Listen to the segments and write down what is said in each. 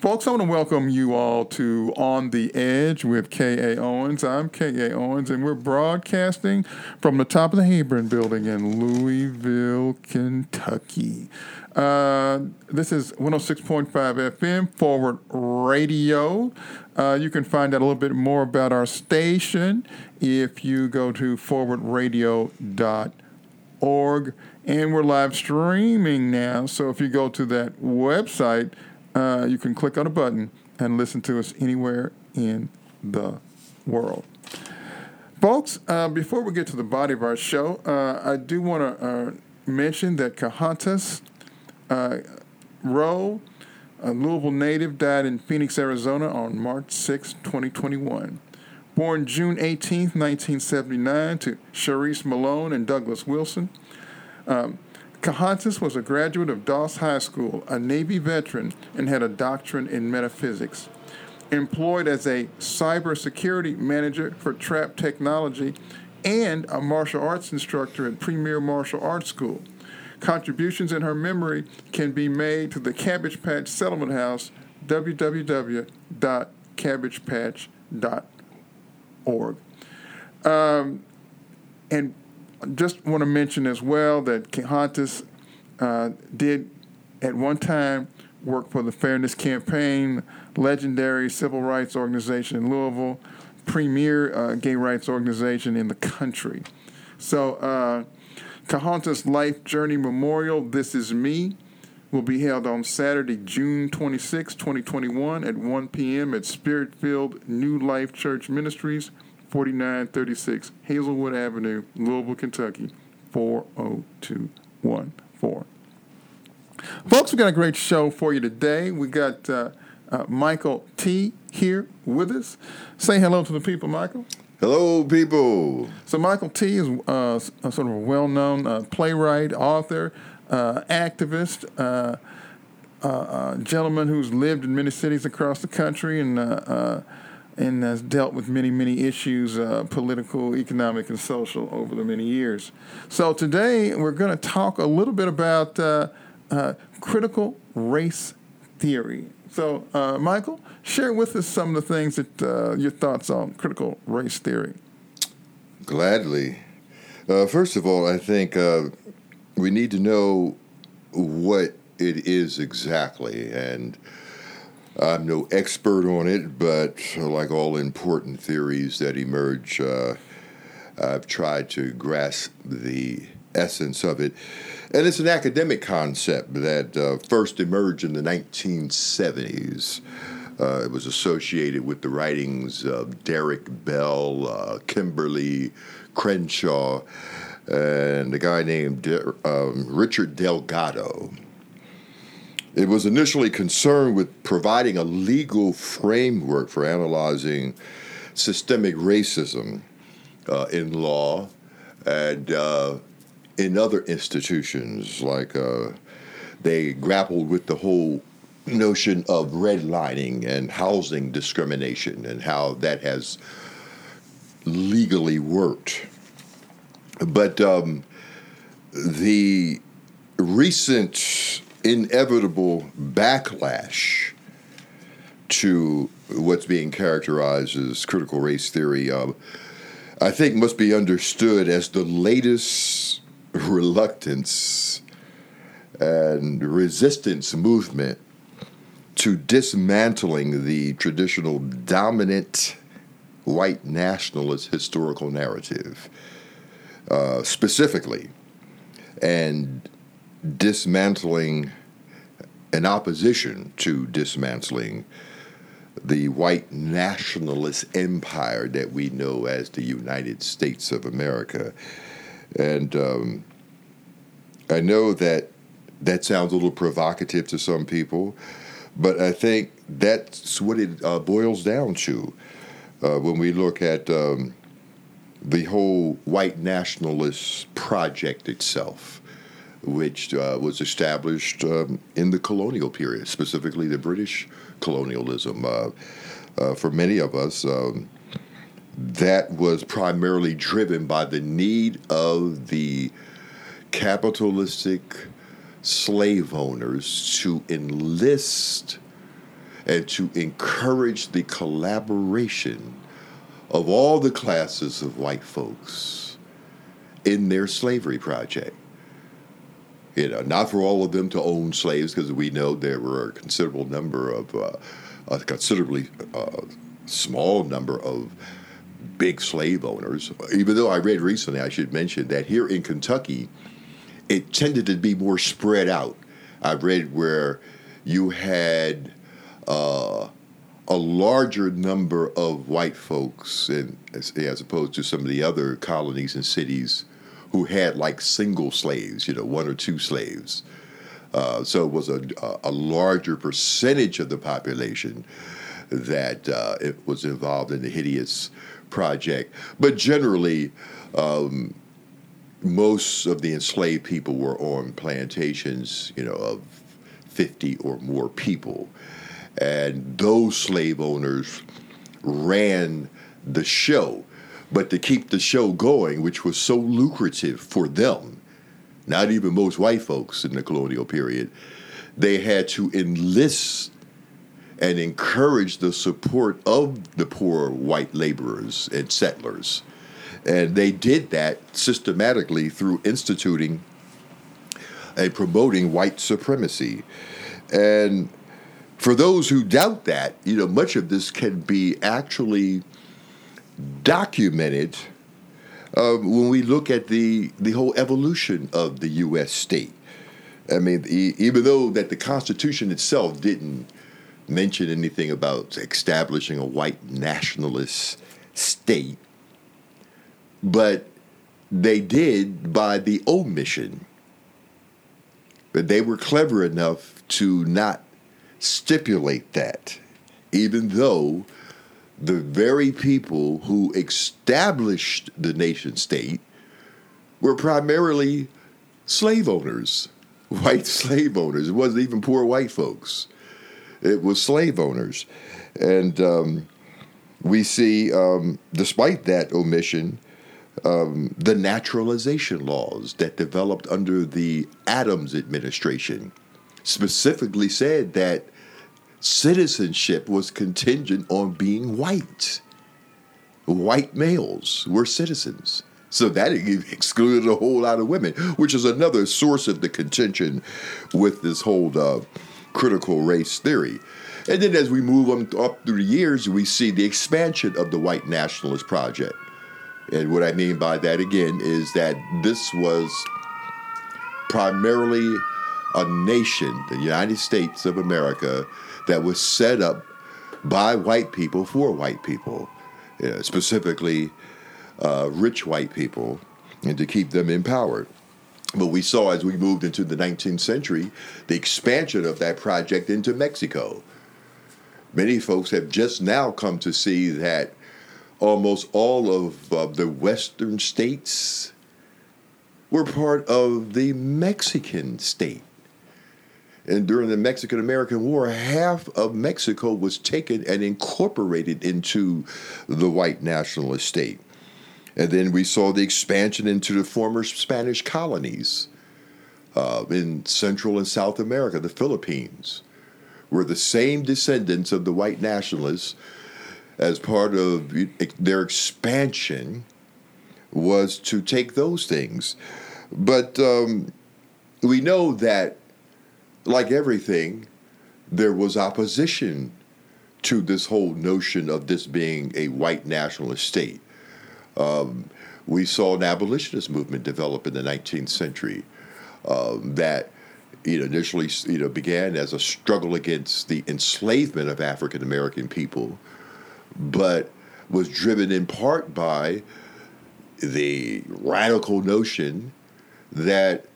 Folks, I want to welcome you all to On the Edge with K.A. Owens. I'm K.A. Owens, and we're broadcasting from the top of the Heyburn building in Louisville, Kentucky. Uh, this is 106.5 FM, Forward Radio. Uh, you can find out a little bit more about our station if you go to forwardradio.org. And we're live streaming now, so if you go to that website, uh, you can click on a button and listen to us anywhere in the world. Folks, uh, before we get to the body of our show, uh, I do want to uh, mention that Kahontas uh, Rowe, a Louisville native, died in Phoenix, Arizona on March 6, 2021. Born June 18, 1979, to Sharice Malone and Douglas Wilson. Um, Kahontas was a graduate of Doss High School, a Navy veteran, and had a doctorate in metaphysics. Employed as a cybersecurity manager for Trap Technology and a martial arts instructor at Premier Martial Arts School. Contributions in her memory can be made to the Cabbage Patch Settlement House, www.cabbagepatch.org. Um, and just want to mention as well that Kahontas uh, did at one time work for the Fairness Campaign, legendary civil rights organization in Louisville, premier uh, gay rights organization in the country. So, uh, Kahontas Life Journey Memorial, This Is Me, will be held on Saturday, June 26, 2021 at 1 p.m. at Spirit Filled New Life Church Ministries, 4936 Hazelwood Avenue, Louisville, Kentucky, 40214. Folks, we got a great show for you today. We got uh, uh, Michael Tee here with us. Say hello to the people, Michael. Hello, people. So, Michael Tee is uh, a sort of a well known uh, playwright, author, uh, activist, uh, uh, gentleman who's lived in many cities across the country and uh, and has dealt with many, many issues, uh, political, economic, and social, over the many years. So today we're going to talk a little bit about uh, uh, critical race theory. So, uh, Michael, share with us some of the things that uh, your thoughts on critical race theory. Gladly. Uh, first of all, I think we need to know what it is exactly and I'm no expert on it, but like all important theories that emerge, uh, I've tried to grasp the essence of it. And it's an academic concept that uh, first emerged in the 1970s. Uh, it was associated with the writings of Derrick Bell, uh, Kimberlé Crenshaw, and a guy named De- um, Richard Delgado. It was initially concerned with providing a legal framework for analyzing systemic racism uh, in law and uh, in other institutions. Like uh, they grappled with the whole notion of redlining and housing discrimination and how that has legally worked. But um, the recent inevitable backlash to what's being characterized as critical race theory, uh, I think must be understood as the latest reluctance and resistance movement to dismantling the traditional dominant white nationalist historical narrative, uh, specifically, and dismantling an opposition to dismantling the white nationalist empire that we know as the United States of America. And um, I know that that sounds a little provocative to some people, but I think that's what it uh, boils down to uh, when we look at um, the whole white nationalist project itself which uh, was established um, in the colonial period, specifically the British colonialism. Uh, uh, for many of us, um, that was primarily driven by the need of the capitalistic slave owners to enlist and to encourage the collaboration of all the classes of white folks in their slavery project. You know, not for all of them to own slaves, because we know there were a considerable number of, uh, a considerably uh, small number of big slave owners. Even though I read recently, I should mention that here in Kentucky, it tended to be more spread out. I've read where you had uh, a larger number of white folks, as opposed to some of the other colonies and cities, who had like single slaves, you know, one or two slaves. Uh, so it was a, a larger percentage of the population that uh, it was involved in the hideous project. But generally, um, most of the enslaved people were on plantations, you know, of 50 or more people. And those slave owners ran the show. But to keep the show going, which was so lucrative for them, not even most white folks in the colonial period, they had to enlist and encourage the support of the poor white laborers and settlers. And they did that systematically through instituting and promoting white supremacy. And for those who doubt that, you know, much of this can be actually documented uh, when we look at the the whole evolution of the U.S. state. I mean, e- even though that the Constitution itself didn't mention anything about establishing a white nationalist state, but they did by the omission. But they were clever enough to not stipulate that, even though the very people who established the nation state were primarily slave owners, white slave owners. It wasn't even poor white folks it was slave owners. And um, we see, um, despite that omission, um, the naturalization laws that developed under the Adams administration specifically said that citizenship was contingent on being white. White males were citizens. So that excluded a whole lot of women, which is another source of the contention with this whole uh, critical race theory. And then as we move up through the years, we see the expansion of the white nationalist project. And what I mean by that again is that this was primarily a nation, the United States of America, that was set up by white people for white people, specifically uh, rich white people, and to keep them empowered. But we saw as we moved into the 19th century the expansion of that project into Mexico. Many folks have just now come to see that almost all of uh, the Western states were part of the Mexican state. And during the Mexican American War, half of Mexico was taken and incorporated into the white nationalist state. And then we saw the expansion into the former Spanish colonies uh, in Central and South America, the Philippines, were the same descendants of the white nationalists as part of their expansion was to take those things. But um, we know that, like everything, there was opposition to this whole notion of this being a white nationalist state. Um, we saw an abolitionist movement develop in the 19th century um, that you know, initially you know, began as a struggle against the enslavement of African American people, but was driven in part by the radical notion that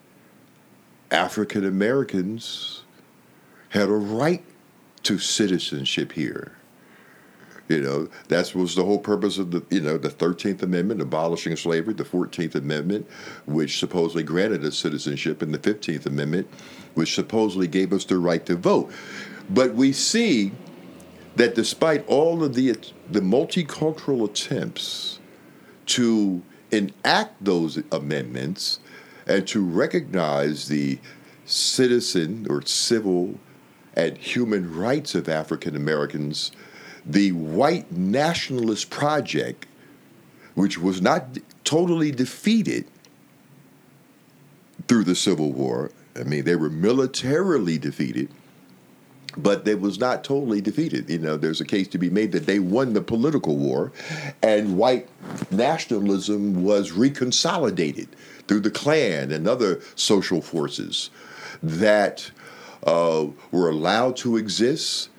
African Americans had a right to citizenship here. You know, that was the whole purpose of the, you know, the 13th Amendment, abolishing slavery, the 14th Amendment, which supposedly granted us citizenship, and the 15th Amendment, which supposedly gave us the right to vote. But we see that despite all of the, the multicultural attempts to enact those amendments and to recognize the citizen or civil and human rights of African Americans, the white nationalist project, which was not totally defeated through the Civil War, I mean, they were militarily defeated, but they was not totally defeated. You know, there's a case to be made that they won the political war, and white nationalism was reconsolidated through the Klan and other social forces that uh, were allowed to exist,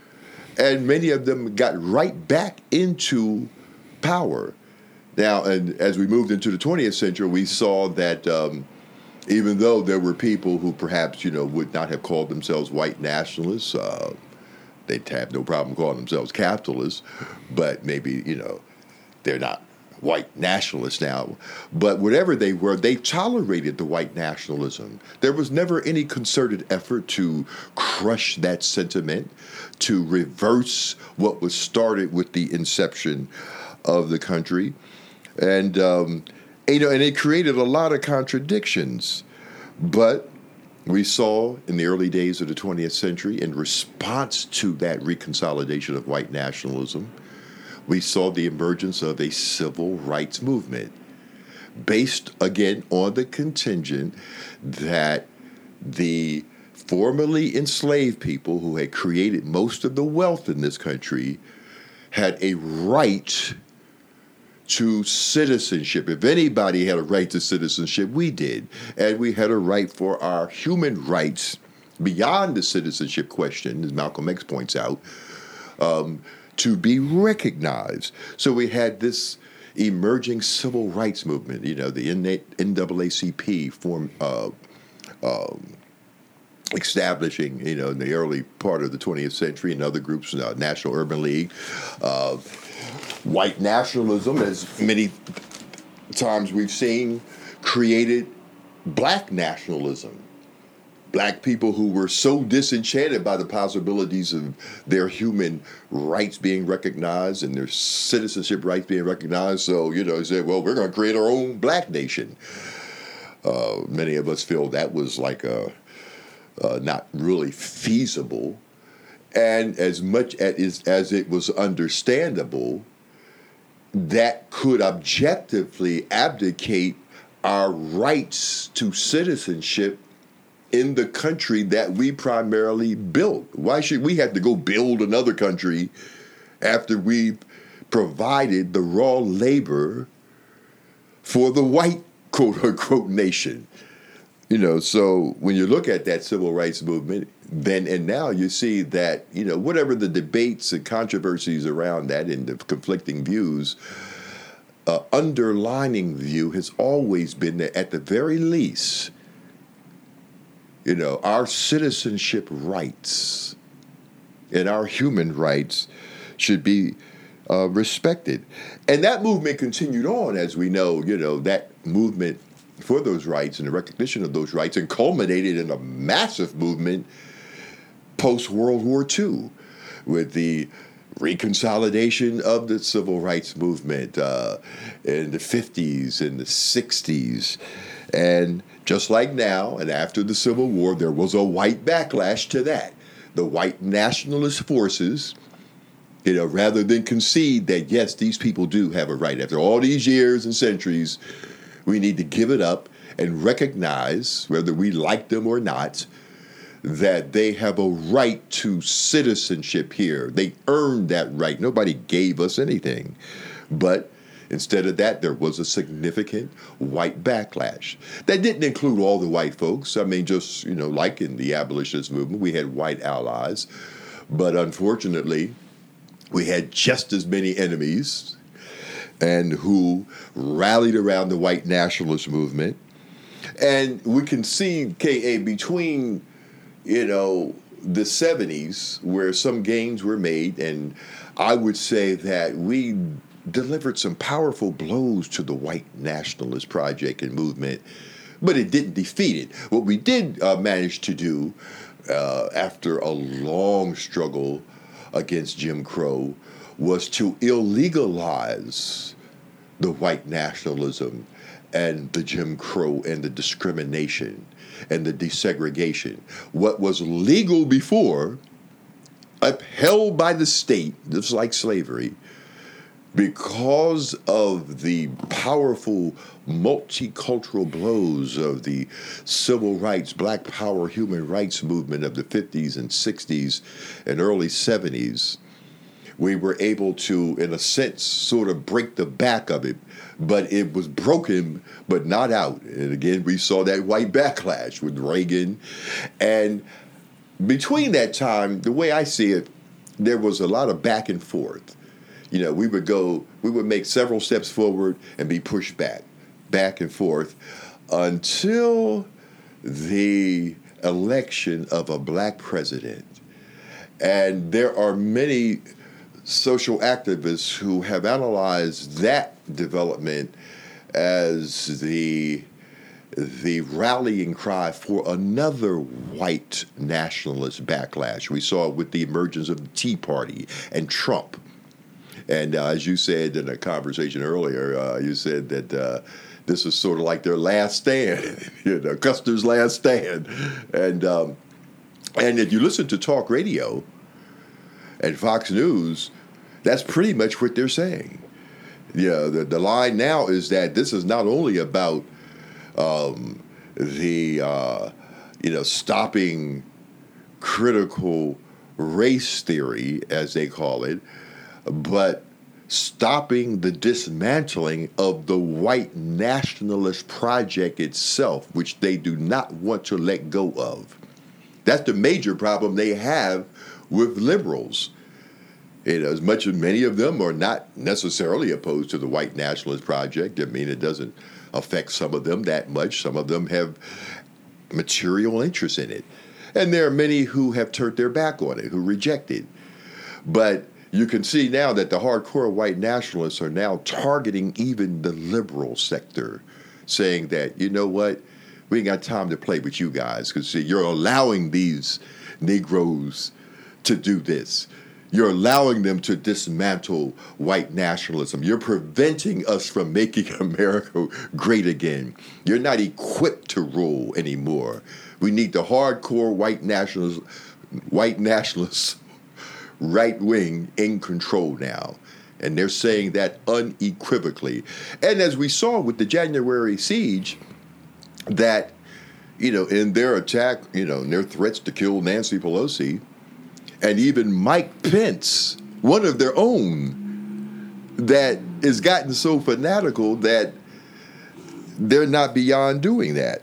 and many of them got right back into power. Now, and as we moved into the 20th century, we saw that. Um, even though there were people who perhaps you know would not have called themselves white nationalists, uh, they'd have no problem calling themselves capitalists, but maybe you know they're not white nationalists now. But whatever they were, they tolerated the white nationalism. There was never any concerted effort to crush that sentiment, to reverse what was started with the inception of the country, and. Um, you know, and it created a lot of contradictions. But we saw in the early days of the 20th century, in response to that reconsolidation of white nationalism, we saw the emergence of a civil rights movement based again on the contingent that the formerly enslaved people who had created most of the wealth in this country had a right to citizenship. If anybody had a right to citizenship, we did. And we had a right for our human rights beyond the citizenship question, as Malcolm X points out, um, to be recognized. So we had this emerging civil rights movement, you know, the NAACP form. Uh, um, establishing, you know, in the early part of the 20th century, and other groups, uh, National Urban League, uh, white nationalism, as many times we've seen, created black nationalism. Black people who were so disenchanted by the possibilities of their human rights being recognized and their citizenship rights being recognized. So, you know, they said, well, we're going to create our own black nation. Uh, many of us feel that was like a, uh, not really feasible. And as much as, as it was understandable, that could objectively abdicate our rights to citizenship in the country that we primarily built. Why should we have to go build another country after we've provided the raw labor for the white quote unquote nation? You know, so when you look at that civil rights movement, then and now you see that you know whatever the debates and controversies around that and the conflicting views uh, underlining view has always been that at the very least you know our citizenship rights and our human rights should be uh, respected. And that movement continued on as we know you know that movement for those rights and the recognition of those rights and culminated in a massive movement post World War II with the reconsolidation of the civil rights movement uh, in the 50s and the 60s. And just like now, and after the Civil War, there was a white backlash to that. The white nationalist forces, you know, rather than concede that, yes, these people do have a right, after all these years and centuries, we need to give it up and recognize, whether we like them or not, that they have a right to citizenship here. They earned that right. Nobody gave us anything. But instead of that, there was a significant white backlash. That didn't include all the white folks. I mean, just, you know, like in the abolitionist movement, we had white allies. But unfortunately, we had just as many enemies and who rallied around the white nationalist movement. And we can see, KA, between you know, the 70s, where some gains were made, and I would say that we delivered some powerful blows to the white nationalist project and movement, but it didn't defeat it. What we did uh, manage to do uh, after a long struggle against Jim Crow was to illegalize the white nationalism and the Jim Crow and the discrimination and the desegregation. What was legal before upheld by the state, just like slavery, because of the powerful multicultural blows of the civil rights, black power, human rights movement of the 50s and 60s and early 70s, we were able to, in a sense, sort of break the back of it. But it was broken, but not out. And again, we saw that white backlash with Reagan. And between that time, the way I see it, there was a lot of back and forth you know, we would go, we would make several steps forward and be pushed back, back and forth until the election of a black president. And there are many social activists who have analyzed that development as the the rallying cry for another white nationalist backlash. We saw it with the emergence of the Tea Party and Trump. And uh, as you said in a conversation earlier, uh, you said that uh, this is sort of like their last stand, you know, Custer's last stand. And um, and if you listen to talk radio and Fox News, that's pretty much what they're saying. Yeah, the, the line now is that this is not only about um, the uh, you know stopping critical race theory, as they call it, but stopping the dismantling of the white nationalist project itself, which they do not want to let go of. That's the major problem they have with liberals. You know, as much as many of them are not necessarily opposed to the white nationalist project, I mean, it doesn't affect some of them that much. Some of them have material interest in it. And there are many who have turned their back on it, who reject it. But you can see now that the hardcore white nationalists are now targeting even the liberal sector, saying that, you know what, we ain't got time to play with you guys because you're allowing these Negroes to do this. You're allowing them to dismantle white nationalism. You're preventing us from making America great again. You're not equipped to rule anymore. We need the hardcore white nationalists, white nationalists right wing in control now. And they're saying that unequivocally. And as we saw with the January siege, that, you know, in their attack, you know, in their threats to kill Nancy Pelosi, and even Mike Pence, one of their own, that has gotten so fanatical that they're not beyond doing that.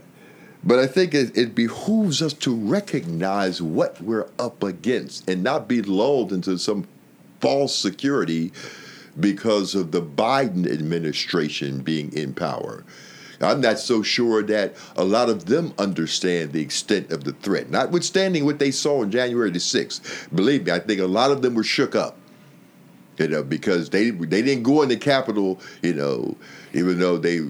But I think it, it, behooves us to recognize what we're up against and not be lulled into some false security because of the Biden administration being in power. I'm not so sure that a lot of them understand the extent of the threat, notwithstanding what they saw on January the 6th. Believe me, I think a lot of them were shook up. You know, because they they didn't go in the Capitol, you know, even though they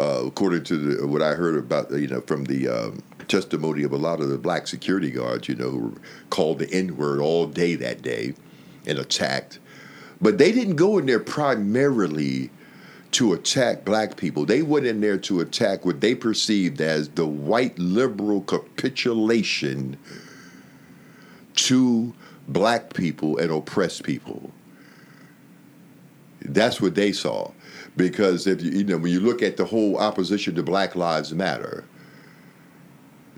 uh, according to the, what I heard about, you know, from the um, testimony of a lot of the black security guards, you know, who were called the N word all day that day and attacked. But they didn't go in there primarily to attack black people. They went in there to attack what they perceived as the white liberal capitulation to black people and oppressed people. That's what they saw. Because if you, you know, when you look at the whole opposition to Black Lives Matter,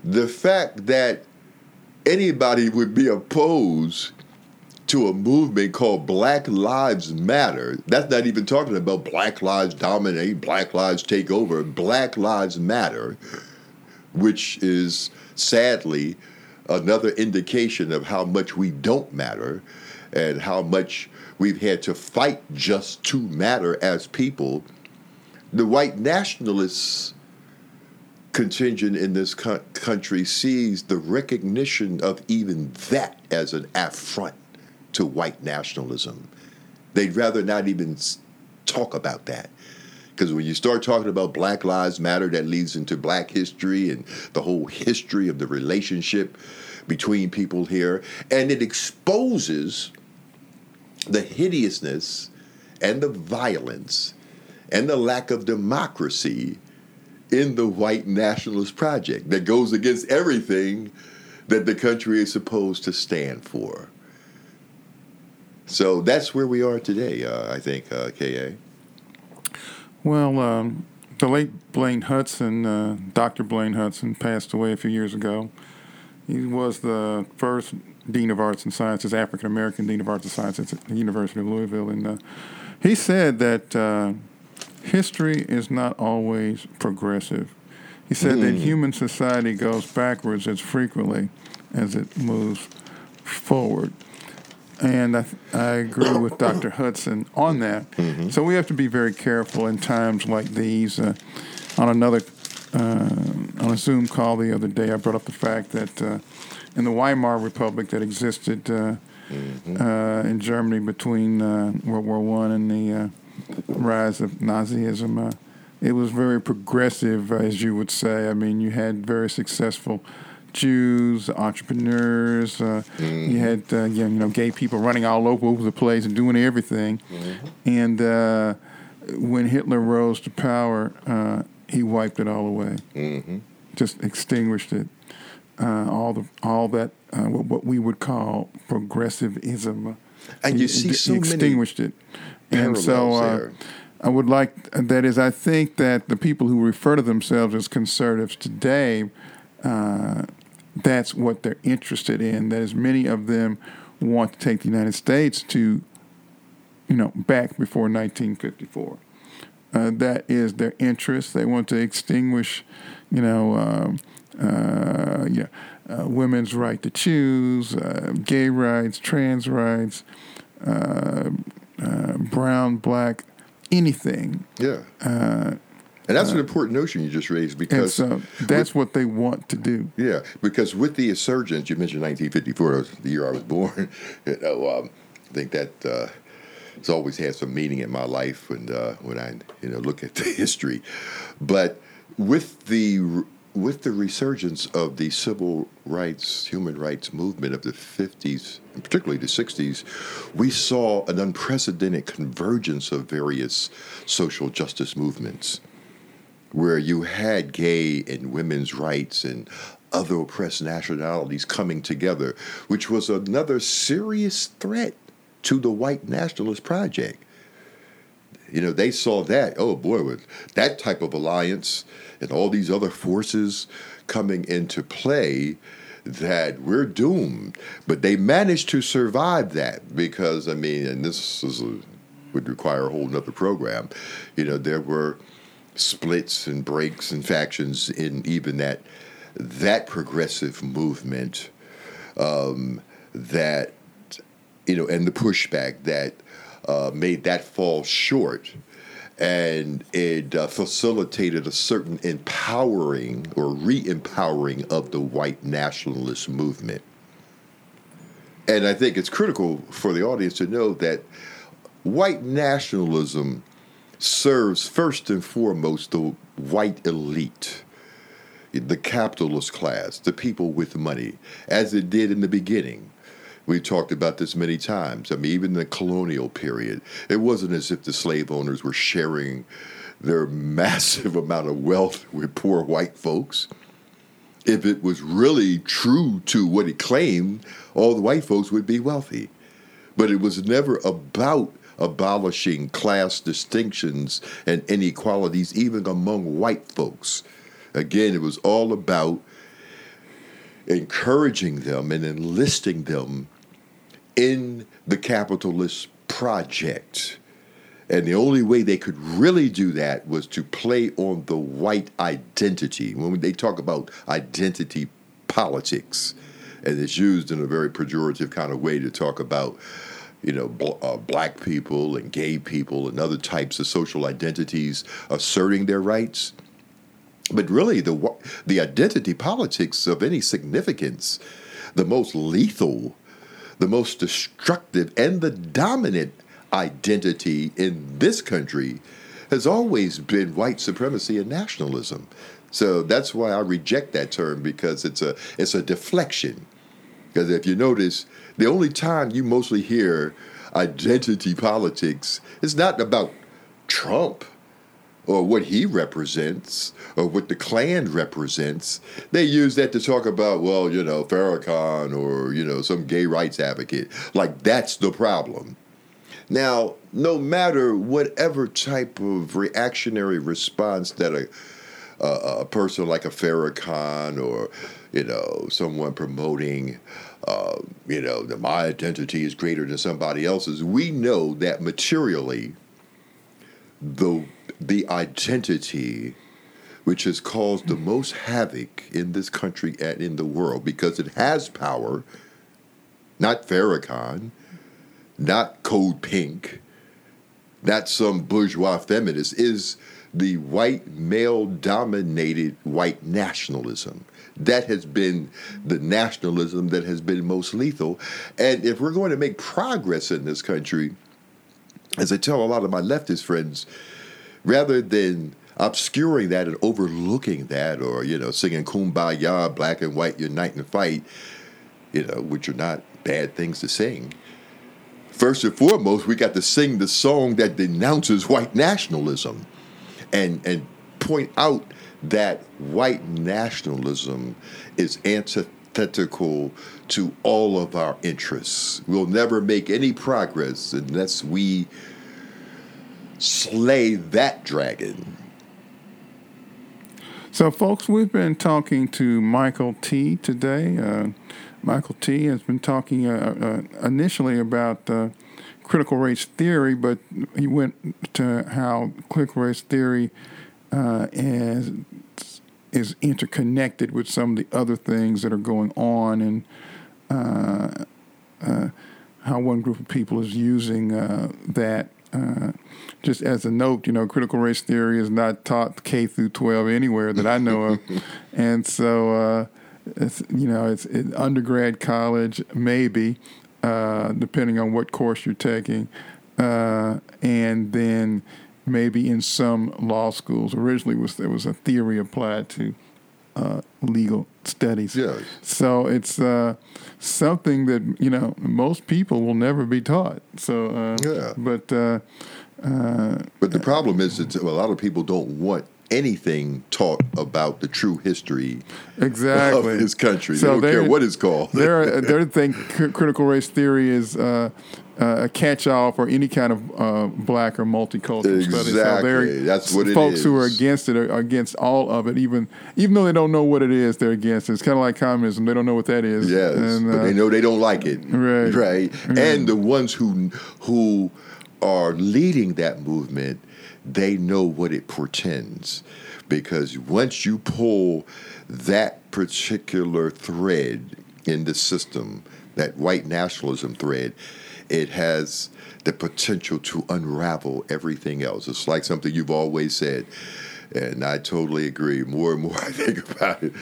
the fact that anybody would be opposed to a movement called Black Lives Matter, that's not even talking about Black Lives dominate, Black Lives take over. Black Lives Matter, which is sadly another indication of how much we don't matter and how much we've had to fight just to matter as people. The white nationalists contingent in this co- country sees the recognition of even that as an affront to white nationalism. They'd rather not even talk about that. Because when you start talking about Black Lives Matter, that leads into black history and the whole history of the relationship between people here. And it exposes the hideousness and the violence and the lack of democracy in the white nationalist project that goes against everything that the country is supposed to stand for. So that's where we are today, uh, I think, uh, Ka. Well, um, the late Blaine Hudson, uh, Dr. Blaine Hudson, passed away a few years ago. He was the first dean of arts and sciences, African American dean of arts and sciences at the University of Louisville, and uh, he said that uh, history is not always progressive. He said mm. that human society goes backwards as frequently as it moves forward. And I, I agree with Dr. Hudson on that. Mm-hmm. So we have to be very careful in times like these. Uh, on another, uh, on a Zoom call the other day, I brought up the fact that uh, in the Weimar Republic that existed uh, mm-hmm. Uh, in Germany between uh, World War One and the rise of Nazism, it was very progressive, as you would say. I mean, you had very successful Jews, entrepreneurs. Uh, mm-hmm. You had uh, you know gay people running all over the place and doing everything. Mm-hmm. And uh, when Hitler rose to power, uh, he wiped it all away. Mm-hmm. Just extinguished it. Uh, all the all that uh, what, we would call progressivism. And you see so extinguished it. And so I would like that is I think that the people who refer to themselves as conservatives today uh, that's what they're interested in. That as many of them want to take the United States to, you know, back before 1954. Uh, that is their interest. They want to extinguish, you know, um, uh, yeah, uh, women's right to choose, uh, gay rights, trans rights, uh, uh, brown, black, anything. Yeah. And that's uh, an important notion you just raised because so that's with, what they want to do. Yeah, because with the insurgents, you mentioned 1954, was the year I was born. You know, um, I think that uh, it's always had some meaning in my life when uh, when I you know look at the history. But with the with the resurgence of the civil rights, human rights movement of the 50s, and particularly the 60s, we saw an unprecedented convergence of various social justice movements where you had gay and women's rights and other oppressed nationalities coming together, which was another serious threat to the white nationalist project. You know, they saw that, oh boy, with that type of alliance and all these other forces coming into play, that we're doomed. But they managed to survive that because, I mean, and this is a, would require a whole nother program. You know, there were splits and breaks and factions in even that that progressive movement um, that you know and the pushback that uh, made that fall short. And it uh, facilitated a certain empowering or re-empowering of the white nationalist movement. And i think it's critical for the audience to know that white nationalism serves first and foremost the white elite, the capitalist class, the people with money, as it did in the beginning. We've talked about this many times. I mean, even in the colonial period, it wasn't as if the slave owners were sharing their massive amount of wealth with poor white folks. If it was really true to what it claimed, all the white folks would be wealthy. But it was never about abolishing class distinctions and inequalities even among white folks. Again, it was all about encouraging them and enlisting them in the capitalist project. And the only way they could really do that was to play on the white identity. When they talk about identity politics, and it's used in a very pejorative kind of way to talk about you know, bl- uh, black people and gay people and other types of social identities asserting their rights. But really, the the identity politics of any significance, the most lethal, the most destructive, and the dominant identity in this country has always been white supremacy and nationalism. So that's why I reject that term because it's a it's a deflection. Because if you notice, the only time you mostly hear identity politics is not about Trump or what he represents or what the Klan represents, they use that to talk about, well, you know, Farrakhan or, you know, some gay rights advocate. Like that's the problem. Now, no matter whatever type of reactionary response that a, a, a person like a Farrakhan or, you know, someone promoting, uh, you know, that my identity is greater than somebody else's, we know that materially the the identity which has caused the most havoc in this country and in the world because it has power, not Farrakhan, not Code Pink, not some bourgeois feminist, is the white male dominated white nationalism. That has been the nationalism that has been most lethal. And if we're going to make progress in this country, as I tell a lot of my leftist friends, rather than obscuring that and overlooking that or, you know, singing kumbaya, black and white unite and fight, you know, which are not bad things to sing. First and foremost, we got to sing the song that denounces white nationalism and and point out that white nationalism is antithetical to all of our interests. We'll never make any progress unless we slay that dragon. So, folks, we've been talking to Michael Tee today. Uh, Michael Tee has been talking uh, uh, initially about uh, critical race theory, but he went to how critical race theory uh, is, is interconnected with some of the other things that are going on and uh, how one group of people is using that uh, just as a note, you know, critical race theory is not taught K through 12 anywhere that I know of. and so, uh, it's, you know, it's in undergrad college, maybe, uh, depending on what course you're taking. Uh, and then maybe in some law schools. Originally, was there was a theory applied to uh, legal studies. Yes. So it's uh, something that you know most people will never be taught. So uh, yeah. But uh, uh, but the problem is that a lot of people don't want anything taught about the true history exactly. of this country. So they don't care what it's called. think critical race theory is uh, uh, a catch-all for any kind of uh, black or multicultural exactly. studies. So That's what folks who are against it are against all of it, even even though they don't know what it is. They're against it. It's kind of like communism. They don't know what that is. Yes, and, but they know they don't like it. Right, right. And the ones who who are leading that movement they know what it portends. Because once you pull that particular thread in the system, that white nationalism thread, it has the potential to unravel everything else. It's like something you've always said, and I totally agree. More and more I think about it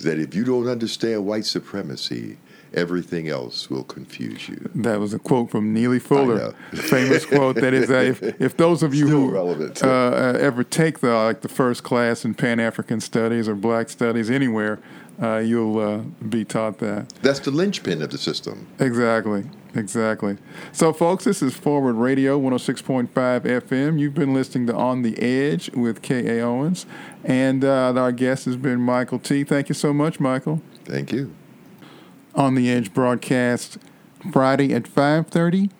that if you don't understand white supremacy, everything else will confuse you. That was a quote from Neely Fuller, famous quote. That is, that if, if those of you Still who relevant. Uh, uh, ever take the like the first class in Pan African Studies or Black Studies anywhere, uh, you'll uh, be taught that. That's the linchpin of the system. Exactly. Exactly. So, folks, this is Forward Radio 106.5 FM. You've been listening to On the Edge with K.A. Owens, and uh, our guest has been Michael Tee. Thank you so much, Michael. Thank you. On the Edge broadcast Friday at 5:30,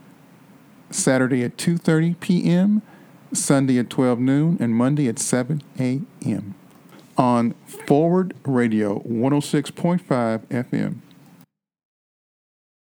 Saturday at 2:30 p.m., Sunday at 12 noon, and Monday at 7 a.m. on Forward Radio 106.5 FM.